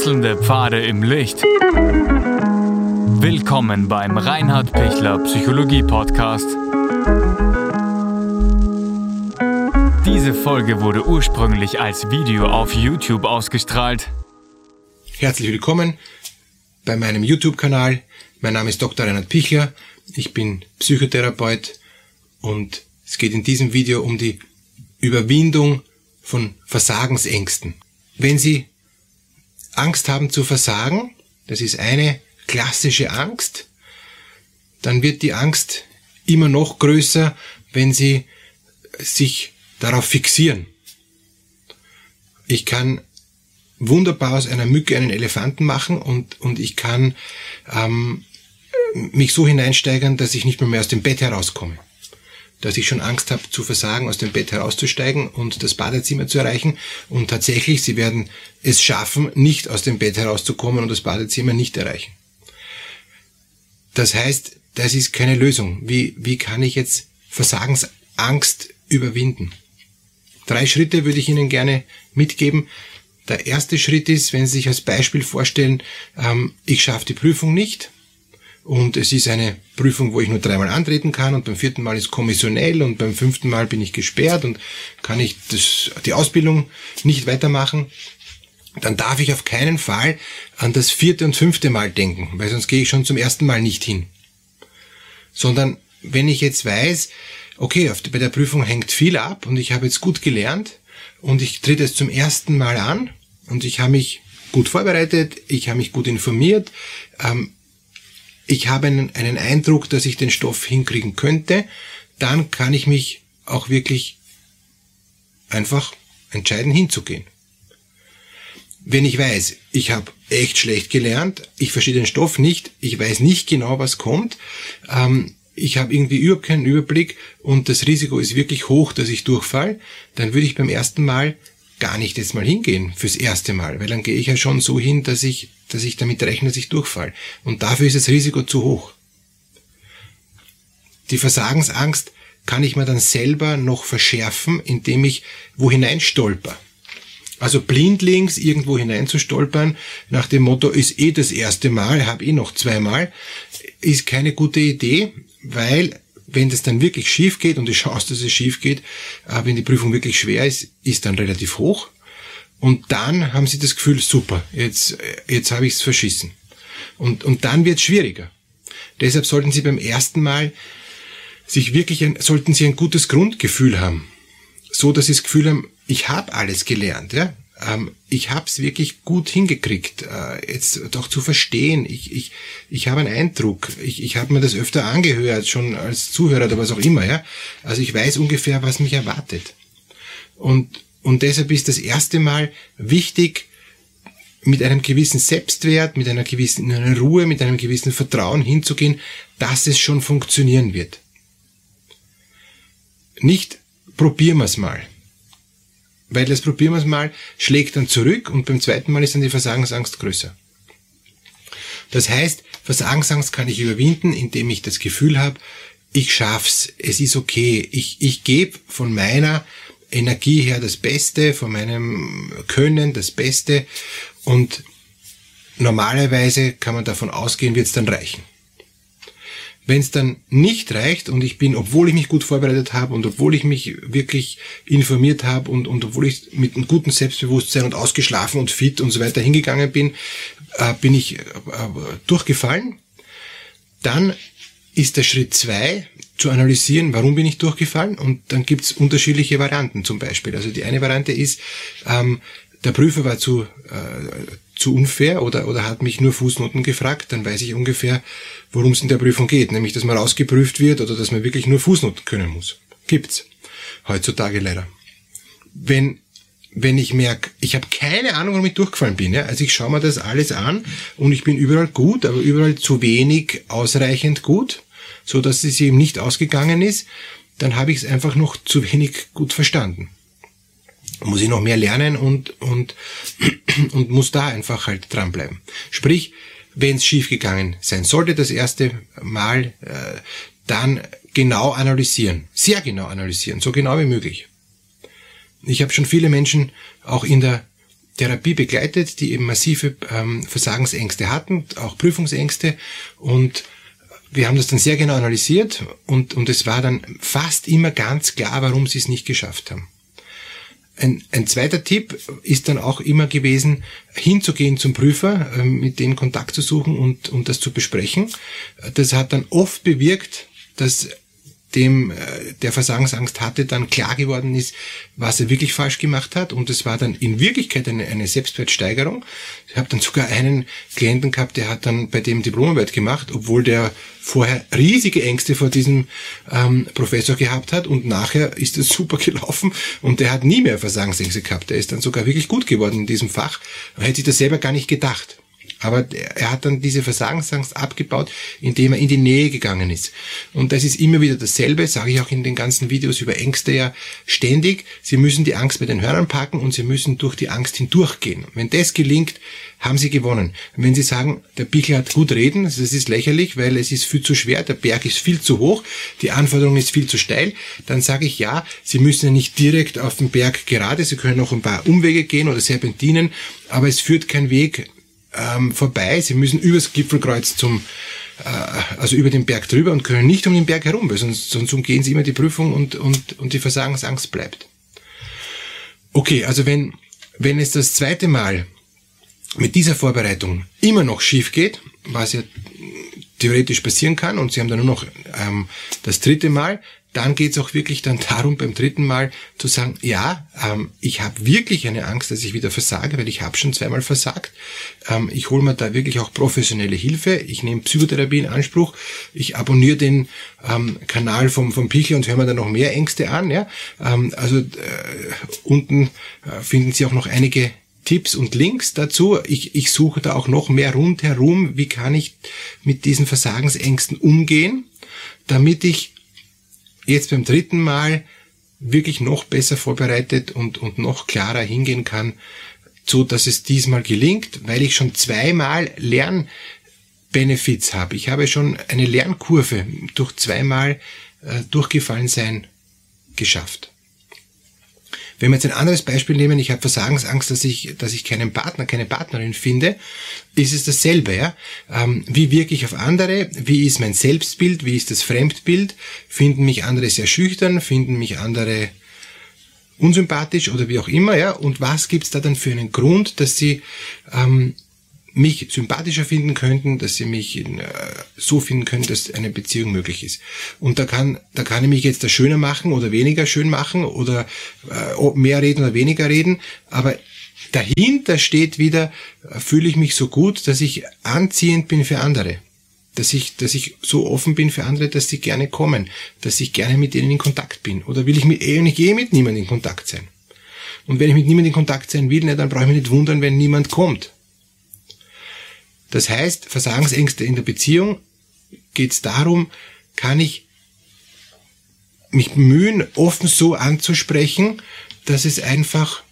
Wechselnde Pfade im Licht. Willkommen beim Reinhard Pichler Psychologie Podcast. Diese Folge wurde ursprünglich als Video auf YouTube ausgestrahlt. Herzlich willkommen bei meinem YouTube-Kanal. Mein Name ist Dr. Reinhard Pichler. Ich bin Psychotherapeut und es geht in diesem Video um die Überwindung von Versagensängsten. Wenn Sie Angst haben zu versagen, das ist eine klassische Angst, dann wird die Angst immer noch größer, wenn Sie sich darauf fixieren. Ich kann wunderbar aus einer Mücke einen Elefanten machen und, und ich kann ähm, mich so hineinsteigern, dass ich nicht mehr, mehr aus dem Bett herauskomme dass ich schon Angst habe zu versagen, aus dem Bett herauszusteigen und das Badezimmer zu erreichen. Und tatsächlich, sie werden es schaffen, nicht aus dem Bett herauszukommen und das Badezimmer nicht erreichen. Das heißt, das ist keine Lösung. Wie, wie kann ich jetzt Versagensangst überwinden? Drei Schritte würde ich Ihnen gerne mitgeben. Der erste Schritt ist, wenn Sie sich als Beispiel vorstellen, ähm, ich schaffe die Prüfung nicht, und es ist eine Prüfung, wo ich nur dreimal antreten kann und beim vierten Mal ist kommissionell und beim fünften Mal bin ich gesperrt und kann ich das, die Ausbildung nicht weitermachen. Dann darf ich auf keinen Fall an das vierte und fünfte Mal denken, weil sonst gehe ich schon zum ersten Mal nicht hin. Sondern wenn ich jetzt weiß, okay, bei der Prüfung hängt viel ab und ich habe jetzt gut gelernt und ich trete es zum ersten Mal an und ich habe mich gut vorbereitet, ich habe mich gut informiert, ähm, ich habe einen, einen Eindruck, dass ich den Stoff hinkriegen könnte, dann kann ich mich auch wirklich einfach entscheiden hinzugehen. Wenn ich weiß, ich habe echt schlecht gelernt, ich verstehe den Stoff nicht, ich weiß nicht genau, was kommt, ähm, ich habe irgendwie überhaupt keinen Überblick und das Risiko ist wirklich hoch, dass ich durchfall, dann würde ich beim ersten Mal gar nicht jetzt mal hingehen fürs erste Mal, weil dann gehe ich ja schon so hin, dass ich, dass ich damit rechne, dass ich durchfall. Und dafür ist das Risiko zu hoch. Die Versagensangst kann ich mir dann selber noch verschärfen, indem ich wo hinein stolper. Also blindlings irgendwo hinein zu stolpern, nach dem Motto, ist eh das erste Mal, habe eh noch zweimal, ist keine gute Idee, weil wenn das dann wirklich schief geht und die Chance, dass es schief geht, äh, wenn die Prüfung wirklich schwer ist, ist dann relativ hoch. Und dann haben sie das Gefühl, super, jetzt, jetzt habe ich es verschissen. Und, und dann wird es schwieriger. Deshalb sollten Sie beim ersten Mal sich wirklich ein, sollten Sie ein gutes Grundgefühl haben. So, dass Sie das Gefühl haben, ich habe alles gelernt. Ja? Ähm, ich habe es wirklich gut hingekriegt, äh, jetzt doch zu verstehen. Ich, ich, ich habe einen Eindruck. Ich, ich habe mir das öfter angehört, schon als Zuhörer oder was auch immer. Ja? Also ich weiß ungefähr, was mich erwartet. Und, und deshalb ist das erste Mal wichtig, mit einem gewissen Selbstwert, mit einer gewissen einer Ruhe, mit einem gewissen Vertrauen hinzugehen, dass es schon funktionieren wird. Nicht probieren wir es mal. Weil das probieren wir es mal, schlägt dann zurück und beim zweiten Mal ist dann die Versagensangst größer. Das heißt, Versagensangst kann ich überwinden, indem ich das Gefühl habe, ich schaff's, es ist okay, ich, ich gebe von meiner Energie her das Beste, von meinem Können das Beste und normalerweise kann man davon ausgehen, wird es dann reichen. Wenn es dann nicht reicht und ich bin, obwohl ich mich gut vorbereitet habe und obwohl ich mich wirklich informiert habe und, und obwohl ich mit einem guten Selbstbewusstsein und ausgeschlafen und fit und so weiter hingegangen bin, äh, bin ich äh, durchgefallen, dann ist der Schritt zwei zu analysieren, warum bin ich durchgefallen und dann gibt's unterschiedliche Varianten zum Beispiel. Also die eine Variante ist, ähm, der Prüfer war zu, äh, zu unfair oder, oder hat mich nur Fußnoten gefragt, dann weiß ich ungefähr, worum es in der Prüfung geht. Nämlich, dass man rausgeprüft wird oder dass man wirklich nur Fußnoten können muss. Gibt's. Heutzutage leider. Wenn, wenn ich merke, ich habe keine Ahnung, warum ich durchgefallen bin. Ja? Also ich schaue mir das alles an und ich bin überall gut, aber überall zu wenig ausreichend gut, so dass es eben nicht ausgegangen ist, dann habe ich es einfach noch zu wenig gut verstanden muss ich noch mehr lernen und, und, und muss da einfach halt dranbleiben. Sprich, wenn es schiefgegangen sein sollte das erste Mal, äh, dann genau analysieren, sehr genau analysieren, so genau wie möglich. Ich habe schon viele Menschen auch in der Therapie begleitet, die eben massive ähm, Versagensängste hatten, auch Prüfungsängste und wir haben das dann sehr genau analysiert und, und es war dann fast immer ganz klar, warum sie es nicht geschafft haben. Ein, ein zweiter Tipp ist dann auch immer gewesen, hinzugehen zum Prüfer, äh, mit dem Kontakt zu suchen und, und das zu besprechen. Das hat dann oft bewirkt, dass dem äh, der Versagensangst hatte, dann klar geworden ist, was er wirklich falsch gemacht hat. Und es war dann in Wirklichkeit eine, eine Selbstwertsteigerung. Ich habe dann sogar einen Klienten gehabt, der hat dann bei dem Diplomarbeit gemacht, obwohl der vorher riesige Ängste vor diesem ähm, Professor gehabt hat und nachher ist es super gelaufen und der hat nie mehr Versagensängste gehabt. Der ist dann sogar wirklich gut geworden in diesem Fach. Hätte sich das selber gar nicht gedacht. Aber er hat dann diese Versagensangst abgebaut, indem er in die Nähe gegangen ist. Und das ist immer wieder dasselbe, sage ich auch in den ganzen Videos über Ängste ja ständig. Sie müssen die Angst bei den Hörnern packen und Sie müssen durch die Angst hindurchgehen. Wenn das gelingt, haben Sie gewonnen. Wenn Sie sagen, der Bichel hat gut reden, das ist lächerlich, weil es ist viel zu schwer, der Berg ist viel zu hoch, die Anforderung ist viel zu steil, dann sage ich ja, Sie müssen ja nicht direkt auf den Berg gerade, Sie können noch ein paar Umwege gehen oder Serpentinen, aber es führt kein Weg ähm, vorbei. Sie müssen übers Gipfelkreuz zum, äh, also über den Berg drüber und können nicht um den Berg herum, weil sonst, sonst umgehen sie immer die Prüfung und, und, und die Versagensangst bleibt. Okay, also wenn, wenn es das zweite Mal mit dieser Vorbereitung immer noch schief geht, was ja theoretisch passieren kann und Sie haben dann nur noch ähm, das dritte Mal, dann geht es auch wirklich dann darum, beim dritten Mal zu sagen, ja, ähm, ich habe wirklich eine Angst, dass ich wieder versage, weil ich habe schon zweimal versagt. Ähm, ich hole mir da wirklich auch professionelle Hilfe. Ich nehme Psychotherapie in Anspruch. Ich abonniere den ähm, Kanal vom, vom Pichel und höre mir da noch mehr Ängste an. Ja? Ähm, also äh, unten äh, finden Sie auch noch einige Tipps und Links dazu. Ich, ich suche da auch noch mehr rundherum, wie kann ich mit diesen Versagensängsten umgehen, damit ich jetzt beim dritten Mal wirklich noch besser vorbereitet und, und noch klarer hingehen kann, so dass es diesmal gelingt, weil ich schon zweimal Lernbenefits habe. Ich habe schon eine Lernkurve durch zweimal äh, durchgefallen sein geschafft. Wenn wir jetzt ein anderes Beispiel nehmen, ich habe Versagensangst, dass ich, dass ich keinen Partner, keine Partnerin finde, ist es dasselbe. Ja? Ähm, wie wirke ich auf andere? Wie ist mein Selbstbild? Wie ist das Fremdbild? Finden mich andere sehr schüchtern? Finden mich andere unsympathisch oder wie auch immer? Ja? Und was gibt's da dann für einen Grund, dass sie ähm, mich sympathischer finden könnten, dass sie mich äh, so finden können, dass eine Beziehung möglich ist. Und da kann, da kann ich mich jetzt da schöner machen oder weniger schön machen oder äh, mehr reden oder weniger reden, aber dahinter steht wieder, äh, fühle ich mich so gut, dass ich anziehend bin für andere. Dass ich, dass ich so offen bin für andere, dass sie gerne kommen, dass ich gerne mit ihnen in Kontakt bin. Oder will ich mit, eh, nicht eh mit niemandem in Kontakt sein? Und wenn ich mit niemandem in Kontakt sein will, ne, dann brauche ich mich nicht wundern, wenn niemand kommt. Das heißt, Versagensängste in der Beziehung geht es darum, kann ich mich bemühen, offen so anzusprechen, dass es einfach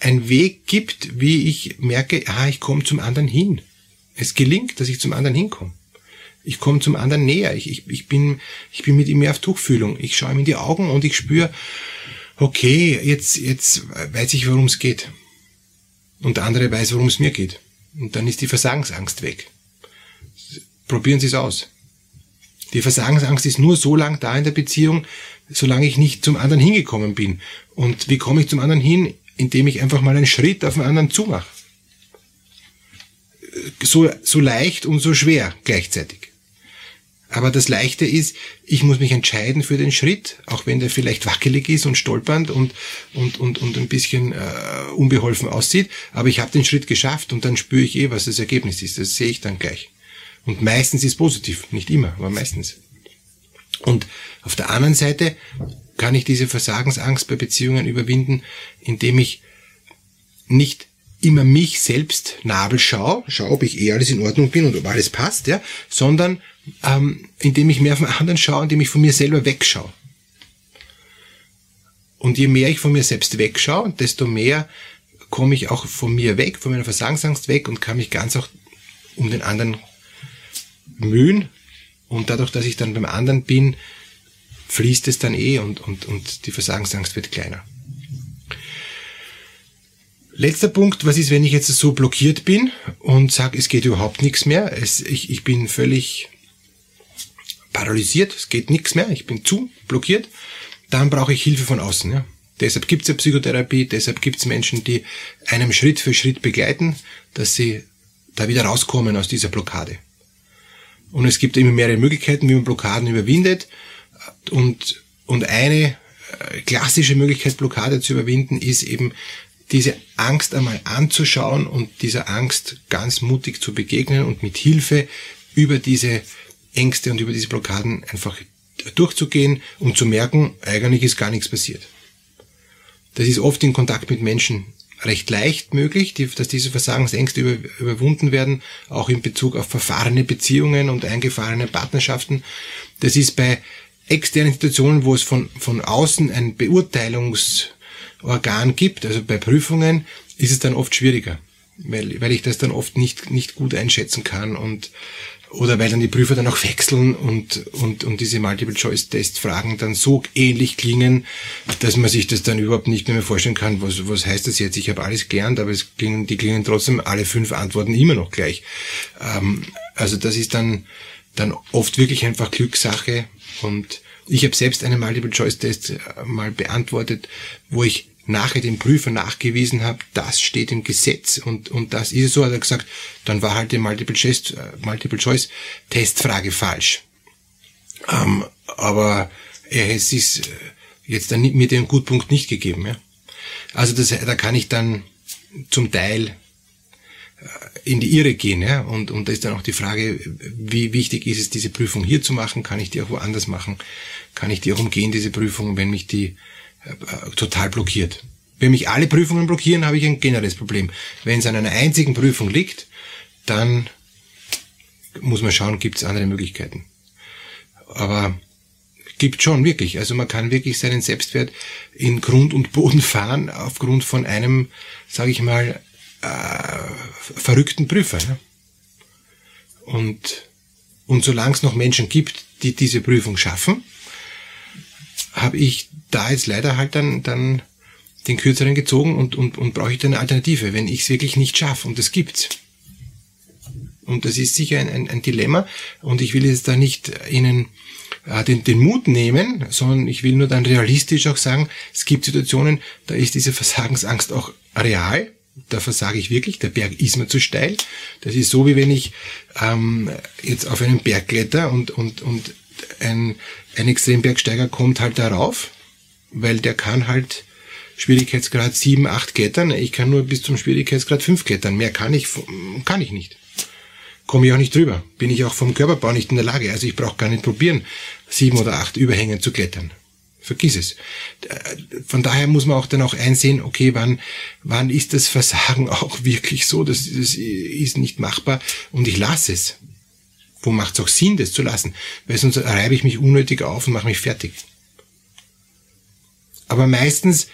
ein Weg gibt, wie ich merke, ah, ich komme zum anderen hin. Es gelingt, dass ich zum anderen hinkomme. Ich komme zum anderen näher. Ich, ich, ich, bin, ich bin mit ihm mehr auf Tuchfühlung. Ich schaue ihm in die Augen und ich spüre, okay, jetzt, jetzt weiß ich, worum es geht. Und der andere weiß, worum es mir geht. Und dann ist die Versagensangst weg. Probieren Sie es aus. Die Versagensangst ist nur so lang da in der Beziehung, solange ich nicht zum anderen hingekommen bin. Und wie komme ich zum anderen hin? Indem ich einfach mal einen Schritt auf den anderen zumache. So, so leicht und so schwer gleichzeitig. Aber das Leichte ist, ich muss mich entscheiden für den Schritt, auch wenn der vielleicht wackelig ist und stolpernd und, und, und, und ein bisschen äh, unbeholfen aussieht. Aber ich habe den Schritt geschafft und dann spüre ich eh, was das Ergebnis ist. Das sehe ich dann gleich. Und meistens ist positiv. Nicht immer, aber meistens. Und auf der anderen Seite kann ich diese Versagensangst bei Beziehungen überwinden, indem ich nicht immer mich selbst Nabel schaue, schaue, ob ich eh alles in Ordnung bin und ob alles passt, ja, sondern ähm, indem ich mehr von anderen schaue, indem ich von mir selber wegschaue. Und je mehr ich von mir selbst wegschaue, desto mehr komme ich auch von mir weg, von meiner Versagensangst weg und kann mich ganz auch um den anderen mühen. Und dadurch, dass ich dann beim anderen bin, fließt es dann eh und, und, und die Versagensangst wird kleiner. Letzter Punkt, was ist, wenn ich jetzt so blockiert bin und sage, es geht überhaupt nichts mehr, es, ich, ich bin völlig paralysiert, es geht nichts mehr, ich bin zu blockiert, dann brauche ich Hilfe von außen. Ja. Deshalb gibt es ja Psychotherapie, deshalb gibt es Menschen, die einem Schritt für Schritt begleiten, dass sie da wieder rauskommen aus dieser Blockade. Und es gibt immer mehrere Möglichkeiten, wie man Blockaden überwindet. Und, und eine äh, klassische Möglichkeit, Blockade zu überwinden, ist eben diese Angst einmal anzuschauen und dieser Angst ganz mutig zu begegnen und mit Hilfe über diese Ängste und über diese Blockaden einfach durchzugehen und zu merken, eigentlich ist gar nichts passiert. Das ist oft in Kontakt mit Menschen recht leicht möglich, dass diese Versagensängste über, überwunden werden, auch in Bezug auf verfahrene Beziehungen und eingefahrene Partnerschaften. Das ist bei externen Situationen, wo es von, von außen ein Beurteilungsorgan gibt, also bei Prüfungen, ist es dann oft schwieriger, weil, weil ich das dann oft nicht, nicht gut einschätzen kann und oder weil dann die Prüfer dann auch wechseln und, und, und diese Multiple-Choice-Test-Fragen dann so ähnlich klingen, dass man sich das dann überhaupt nicht mehr vorstellen kann, was, was heißt das jetzt? Ich habe alles gelernt, aber es klingen, die klingen trotzdem alle fünf Antworten immer noch gleich. Ähm, also das ist dann, dann oft wirklich einfach Glückssache und ich habe selbst einen Multiple-Choice-Test mal beantwortet, wo ich nachher dem Prüfer nachgewiesen habe, das steht im Gesetz und, und das ist so, hat er gesagt, dann war halt die Multiple Choice, äh, falsch. Ähm, aber er es ist äh, jetzt dann mir den Gutpunkt nicht gegeben. Ja? Also das, da kann ich dann zum Teil äh, in die Irre gehen. Ja? Und, und da ist dann auch die Frage, wie wichtig ist es, diese Prüfung hier zu machen? Kann ich die auch woanders machen? Kann ich die auch umgehen, diese Prüfung, wenn mich die total blockiert. Wenn mich alle Prüfungen blockieren, habe ich ein generelles Problem. Wenn es an einer einzigen Prüfung liegt, dann muss man schauen, gibt es andere Möglichkeiten. Aber gibt schon wirklich. Also man kann wirklich seinen Selbstwert in Grund und Boden fahren aufgrund von einem, sage ich mal, äh, verrückten Prüfer. Ja? Und, und solange es noch Menschen gibt, die diese Prüfung schaffen, habe ich da jetzt leider halt dann, dann den kürzeren gezogen und, und, und brauche ich dann eine Alternative, wenn ich es wirklich nicht schaffe. Und das gibt's. Und das ist sicher ein, ein, ein Dilemma. Und ich will jetzt da nicht Ihnen äh, den, den Mut nehmen, sondern ich will nur dann realistisch auch sagen, es gibt Situationen, da ist diese Versagensangst auch real. Da versage ich wirklich, der Berg ist mir zu steil. Das ist so, wie wenn ich ähm, jetzt auf einen Berg kletter und, und, und ein, ein Extrembergsteiger kommt halt darauf, weil der kann halt Schwierigkeitsgrad 7, 8 klettern. Ich kann nur bis zum Schwierigkeitsgrad 5 klettern. Mehr kann ich, kann ich nicht. Komme ich auch nicht drüber. Bin ich auch vom Körperbau nicht in der Lage. Also ich brauche gar nicht probieren, 7 oder 8 Überhängen zu klettern. Vergiss es. Von daher muss man auch dann auch einsehen, okay, wann, wann ist das Versagen auch wirklich so, das, das ist nicht machbar und ich lasse es. Wo macht es auch Sinn, das zu lassen? Weil sonst reibe ich mich unnötig auf und mache mich fertig. Aber meistens,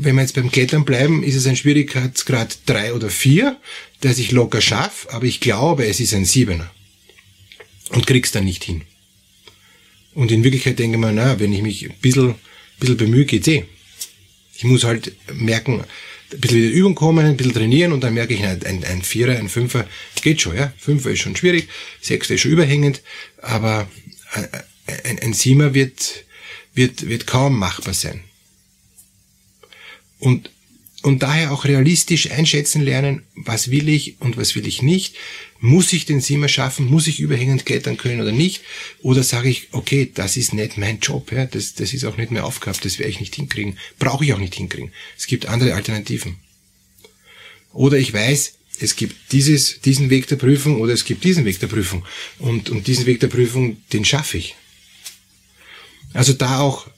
wenn wir jetzt beim Klettern bleiben, ist es ein Schwierigkeitsgrad drei oder vier, der sich locker schafft, aber ich glaube, es ist ein Siebener. Und krieg's dann nicht hin. Und in Wirklichkeit denke ich mir, na, wenn ich mich ein bisschen, ein bisschen bemühe, geht's eh. Ich muss halt merken, ein bisschen wieder Übung kommen, ein bisschen trainieren und dann merke ich, ein, ein, ein Vierer, ein Fünfer geht schon, ja. Fünfer ist schon schwierig, Sechster ist schon überhängend, aber ein, ein Siemer wird, wird, wird kaum machbar sein. Und, und daher auch realistisch einschätzen lernen, was will ich und was will ich nicht. Muss ich den Siemer schaffen? Muss ich überhängend klettern können oder nicht? Oder sage ich, okay, das ist nicht mein Job, ja, das, das ist auch nicht meine Aufgabe, das werde ich nicht hinkriegen, brauche ich auch nicht hinkriegen. Es gibt andere Alternativen. Oder ich weiß, es gibt dieses, diesen Weg der Prüfung oder es gibt diesen Weg der Prüfung. Und, und diesen Weg der Prüfung, den schaffe ich. Also da auch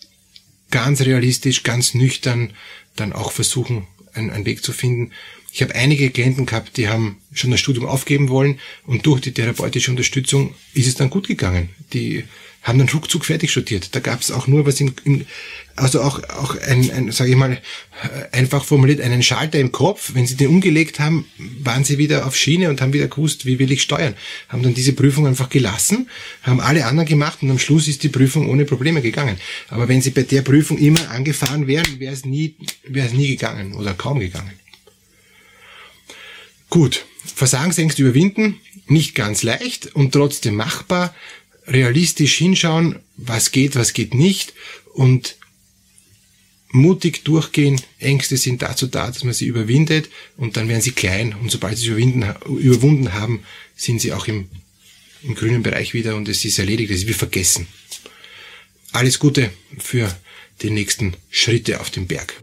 ganz realistisch, ganz nüchtern dann auch versuchen, einen, einen Weg zu finden. Ich habe einige Klienten gehabt, die haben schon das Studium aufgeben wollen und durch die therapeutische Unterstützung ist es dann gut gegangen. Die haben dann ruckzuck fertig studiert. Da gab es auch nur was im, im also auch, auch ein, ein sage ich mal, äh, einfach formuliert, einen Schalter im Kopf. Wenn sie den umgelegt haben, waren sie wieder auf Schiene und haben wieder gewusst, wie will ich steuern. Haben dann diese Prüfung einfach gelassen, haben alle anderen gemacht und am Schluss ist die Prüfung ohne Probleme gegangen. Aber wenn sie bei der Prüfung immer angefahren wären, wäre es nie, wäre es nie gegangen oder kaum gegangen. Gut, Versagensängste überwinden, nicht ganz leicht und trotzdem machbar. Realistisch hinschauen, was geht, was geht nicht und mutig durchgehen. Ängste sind dazu da, dass man sie überwindet und dann werden sie klein und sobald sie sie überwunden haben, sind sie auch im, im grünen Bereich wieder und es ist erledigt, es wie vergessen. Alles Gute für die nächsten Schritte auf dem Berg.